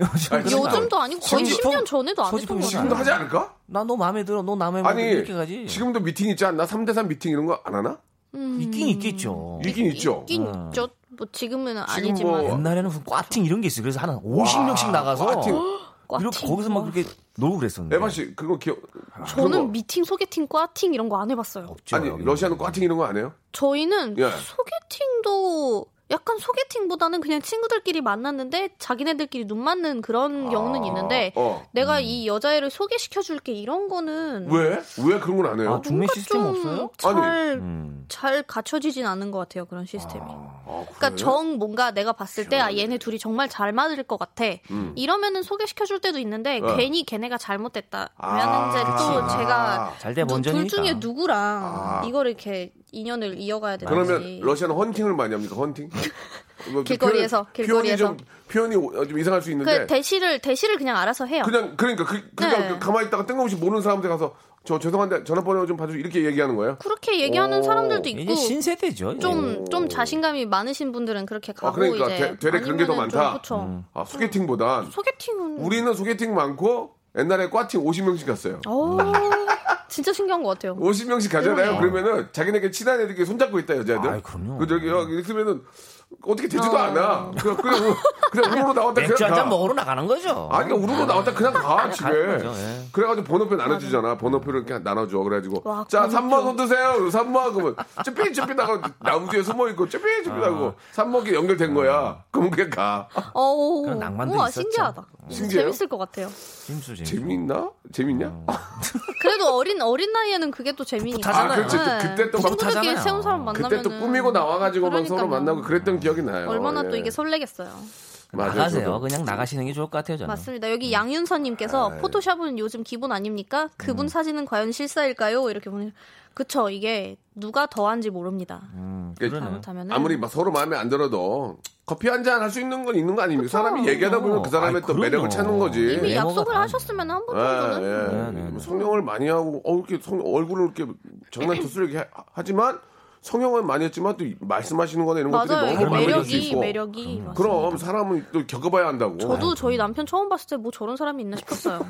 요즘 아니, 요즘도 아니고 거의 소지품- 10년 전에도 안 했던 소지품 거 지금도. 하지 않을까? 나 너 마음에 들어. 너 마음에 들어. 아니 이렇게 가지. 지금도 미팅 있지 않나? 3대3 미팅 이런 거 안 하나? 있긴 있겠죠. 있긴 있죠. 있긴 어. 있죠. 뭐 지금은 지금 아니지만. 뭐- 옛날에는 무슨 꽈팅 이런 게 있어요. 그래서 한 50명씩 나가서 꽈팅. 이렇게. 거기서 막 그렇게 놀고 그랬었는데. 에바 씨 그거 기억? 저는 거- 미팅, 소개팅, 꽈팅 이런 거 안 해봤어요. 없죠, 아니 여기는. 러시아는 꽈팅 이런 거 안 해요? 저희는 예. 소개팅도 약간 소개팅보다는 그냥 친구들끼리 만났는데 자기네들끼리 눈 맞는 그런 경우는 있는데 어. 내가 이 여자애를 소개시켜 줄게 이런 거는 왜? 왜 그런 건 안 해요? 아, 중매 시스템 좀 없어요? 잘, 음. 잘 갖춰지진 않은 것 같아요 그런 시스템이. 아, 그러니까 그래요? 정 뭔가 내가 봤을 때 아 얘네 둘이 정말 잘 맞을 것 같아. 이러면은 소개시켜 줄 때도 있는데 음. 어. 괜히 걔네가 잘못됐다. 아, 이제 또 그치. 제가 잘돼 누- 둘. 중에 누구랑 아. 이걸 이렇게 인연을 이어가야 되는지. 그러면 러시아는 헌팅을 많이 합니까? 헌팅? 뭐 길거리에서, 표현- 길거리에서. 표현이 좀 표현이 오- 좀 이상할 수 있는데 그 대시를 대시를 그냥 알아서 해요. 그냥 그러니까 그 그러니까 네. 그 가만히 있다가 뜬금없이 모르는 사람한테 가서 저 죄송한데 전화번호 좀 봐주세요 이렇게 얘기하는 거예요? 그렇게 얘기하는 오. 사람들도 이제 있고 신세대죠. 좀좀 자신감이 많으신 분들은 그렇게 가고 그러니까 이제 되- 되레 그런 게더 아니면은 좀 많다? 그쵸. 아 소개팅보단 소개팅은 우리는 소개팅 많고 옛날에 꽈팅 50명씩 갔어요. 어 진짜 신기한 것 같아요. 50명씩 가잖아요. 그러네요. 그러면은 자기네끼리 친한 애들끼리 손잡고 있다 여자들. 아이, 그럼요. 그 저기 어, 이렇으면은 어떻게 되지도 어. 않아. 그냥 그냥 우- 그냥 우르르 나왔다 맥주 그냥 한잔 가. 먹으러 나가는 거죠. 아니 그러니까 우르르 나왔다 그냥 가 집에. 거죠, 예. 그래가지고 번호표 나눠주잖아. 번호표를 이렇게 나눠줘. 그래가지고 와, 자 번호표. 3번 옷 드세요. 3번 그러면 쭈삐쭈삐 나가 나무 뒤에 숨어 있고 쭈삐쭈삐 나고 3번이 연결된 거야. 그럼 그냥 가. 어, 그런 낭만도 우와, 있었죠. 신기하다. 신기해요? 재밌을 것 같아요. 재밌어, 재밌어. 재밌나? 재밌냐? 음. (laughs) 그래도 어린 어린 나이에는 그게 또 재미니까. 아, 그렇지. 또 그때 또 막- 친구들끼리 푸릇하잖아요. 새로운 사람 만나면 그때 또 꾸미고 나와가지고 막 서로. 만나고 그랬던 기억이 나요. 얼마나 또 예. 이게 설레겠어요. 맞아요, 나가세요. 저도. 네. 그냥 나가시는 게 좋을 것 같아요, 저는. 맞습니다. 여기 양윤서님께서 네. 포토샵은 요즘 기본 아닙니까? 그분 사진은 과연 실사일까요? 이렇게 보내. 그쵸. 이게 누가 더한지 모릅니다. 음. 잘못하면 아무리 막 서로 마음에 안 들어도 커피 한 잔 할 수 있는 건 있는 거 아닙니까? 사람이 얘기하다 보면 그 사람의 아이, 또 그럼요. 매력을 찾는 거지. 이미 약속을 다- 하셨으면 한번 예, 정도는 예. 네, 네, 네. 성형을 많이 하고 어 이렇게 성 얼굴을 이렇게 장난 투수를 이렇게 하- 하지만 성형은 많이 했지만 또 말씀하시는 거나 이런 것들이 맞아요. 너무 이게 마음에 들수 매력이 있고. 매력이 맞습니다. 그럼 사람은 또 겪어봐야 한다고. 저도 저희 남편 처음 봤을 때 뭐 저런 사람이 있나 싶었어요.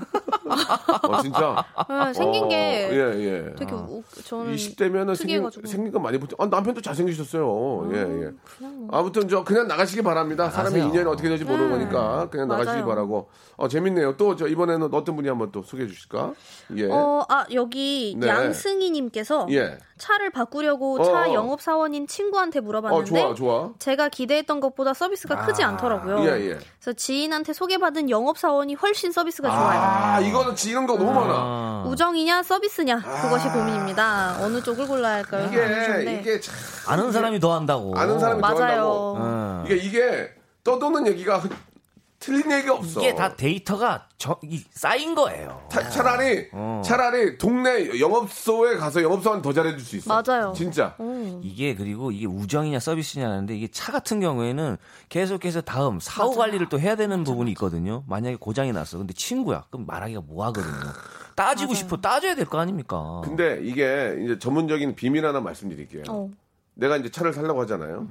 어, (laughs) 진짜. 네, 생긴 어, 게 예, 예. 되게 우, 저는 20대면은 생긴. 생긴 거 많이 보죠. 아, 남편도 잘생기셨어요. 예, 예. 그냥 뭐. 아무튼 저 그냥 나가시기 바랍니다. 사람의. 인연이 어떻게 될지 모르는 네. 거니까 그냥 나가시기 맞아요. 바라고. 어, 재밌네요. 또 저 이번에는 어떤 분이 한번 또 소개해 주실까? 예. 어, 아, 여기 네. 양승희 님께서 예. 차를 바꾸려고 어, 차 어. 영업 사원인 친구한테 어, 물어봤는데 좋아, 좋아. 제가 기대했던 것보다 서비스가 크지 않더라고요. 예, 예. 그래서 지인한테 소개받은 영업 사원이 훨씬 서비스가 좋아요. 아, 이거는 지는 거 너무 많아. 아, 우정이냐 서비스냐 그것이 고민입니다. 어느 쪽을 골라야 할까요? 이게. 이게 참 아는 사람이 더 한다고. 아는 사람이 더 한다고. 맞아요. 어. 이게 이게 떠도는 얘기가 흐- 틀린 얘기가 없어. 이게 다 데이터가 저, 이, 쌓인 거예요. 차, 차라리 어. 차라리 동네 영업소에 가서 영업사원 더 잘해줄 수 있어. 맞아요. 진짜. 음. 이게 그리고 이게 우정이냐 서비스냐 하는데 이게 차 같은 경우에는 계속해서 다음 사후 관리를 또 해야 되는 부분이 있거든요. 만약에 고장이 났어. 근데 친구야. 그럼 말하기가 뭐 하거든요. 따지고 싶어 따져야 될 거 아닙니까? 근데 이게 이제 전문적인 비밀 하나 말씀드릴게요. 어. 내가 이제 차를 살려고 하잖아요.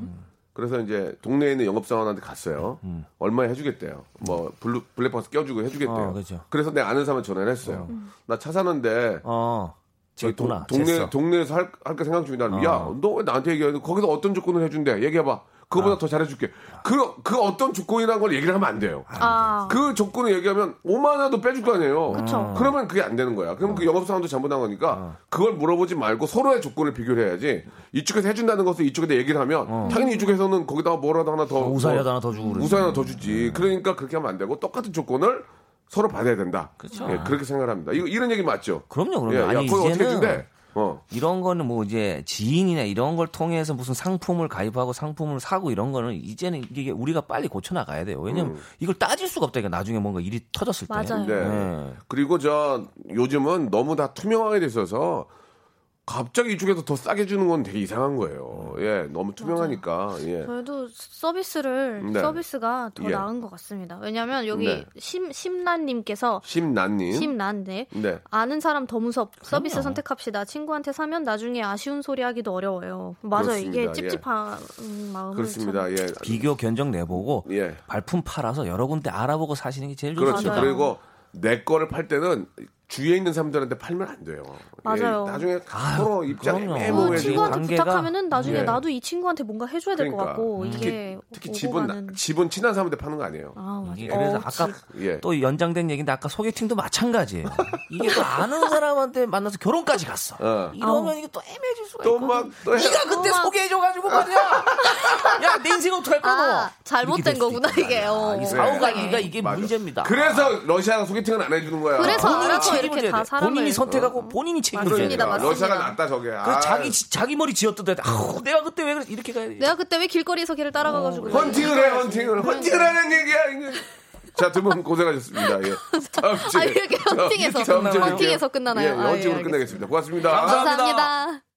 그래서 이제 동네에 있는 영업사원한테 갔어요. 얼마에 해주겠대요. 뭐 블루, 블랙박스 껴주고 해주겠대요. 어, 그죠. 그래서 내 아는 사람 전화를 했어요. 나 차 사는데 어. 저희 동네. 동네에서 할, 할까 생각 중이다. 야, 너 왜 나한테 얘기하는? 거기서 어떤 조건을 해준대? 얘기해봐. 그거보다 더 잘해줄게. 그, 그 어떤 조건이라는 걸 얘기를 하면 안 돼요. 아, 그 조건을 얘기하면 5만 원도 빼줄 거 아니에요. 그쵸. 그러면 그게 안 되는 거야. 그럼 그 영업사원도 잘못한 거니까 그걸 물어보지 말고 서로의 조건을 비교를 해야지. 이쪽에서 해준다는 것을 이쪽에다 얘기를 하면 당연히 이쪽에서는 거기다가 뭐라도 하나 더 우산이라도 뭐 하나 더 주고 그러지. 우산 하나 더 주지. 그러니까 그렇게 하면 안 되고 똑같은 조건을 서로 받아야 된다. 그쵸. 예, 그렇게 생각합니다. 이거 이런 얘기 맞죠? 그럼요, 그럼요. 예, 야, 아니, 어떻게 이제는 해준대? 어. 이런 거는 뭐 이제 지인이나 이런 걸 통해서 무슨 상품을 가입하고 상품을 사고 이런 거는 이제는 이게 우리가 빨리 고쳐 나가야 돼요. 왜냐면 이걸 따질 수가 없다 니까 나중에 뭔가 일이 터졌을 때. 맞아요. 네. 네. 그리고 저 요즘은 너무 다 투명하게 돼 있어서 갑자기 이쪽에서 더 싸게 주는 건 되게 이상한 거예요. 예, 너무 투명하니까. 예. 저희도 서비스를 네. 서비스가 더 예. 나은 것 같습니다. 왜냐하면 여기 네. 심 심란님께서 심난님. 심난네 네. 아는 사람 더 무섭 서비스 선택합시다. 친구한테 사면 나중에 아쉬운 소리 하기도 어려워요. 맞아 요. 이게 그렇습니다. 예. 찝찝한 마음을 그렇습니다. 예. 비교 견적 내보고 예. 발품 팔아서 여러 군데 알아보고 사시는 게 제일 그렇죠. 좋습니다. 맞아요. 그리고 내 거를 팔 때는 주위에 있는 사람들한테 팔면 안 돼요. 맞아요. 예, 나중에 아유, 서로 입장이 애매모호해지고. 친구한테 관계가- 부탁하면은 나중에 예. 나도 이 친구한테 뭔가 해줘야 될것 그러니까. 같고 특히, 이게 특히 집은 가는. 집은 친한 사람한테 파는 거 아니에요. 아 맞아. 이게 그래서 어, 아까 예. 또 연장된 얘기인데 아까 소개팅도 마찬가지예요. 이게 또 아는 (laughs) 사람한테 만나서 결혼까지 갔어. 어. 이러면 이게 또 애매해질 수가 또 있거든. 막또 해. 네가 그때 소개해줘가지고 내 인생 어떡할 거고. 아, 잘못된 거구나 이게. 어. 이 사후 네. 관계가 이게 맞아. 문제입니다. 그래서 러시아가 소개팅은 안 해주는 거야. 그래서 본인이 알아서 이렇게 책임져야 다 돼. 사람을 본인이 선택하고 본인이 책임져야 돼. 러시아가 낫다 저게. 그 아. 자기 지- 자기 머리 지었던데 아우 내가 그때 왜 그래 이렇게 가야 돼. 내가 그때 왜 길거리에서 걔를 따라가가지고 헌팅을 해, 헌팅을. 헌팅을 하는 얘기야, 이거. 자, 두 분 고생하셨습니다. 예. (laughs) 다음 주에. 아, 이렇게 헌팅에서, 헌팅에서. 끝나나요? 예, 아, 예, 헌팅으로 알겠습니다. 끝내겠습니다. 고맙습니다. 감사합니다.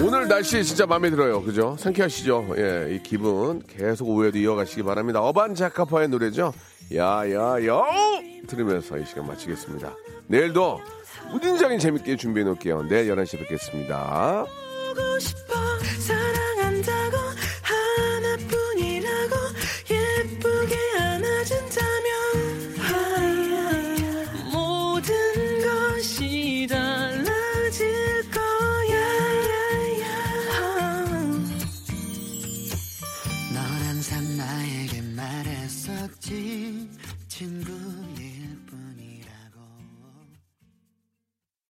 오늘 날씨 진짜 마음에 들어요. 그죠? 상쾌하시죠? 예, 이 기분 계속 오후에도 이어가시기 바랍니다. 어반 자카파의 노래죠? 야, 야, 야! 들으면서 이 시간 마치겠습니다. 내일도 무진장인 재밌게 준비해 놓을게요. 내일 11시에 뵙겠습니다.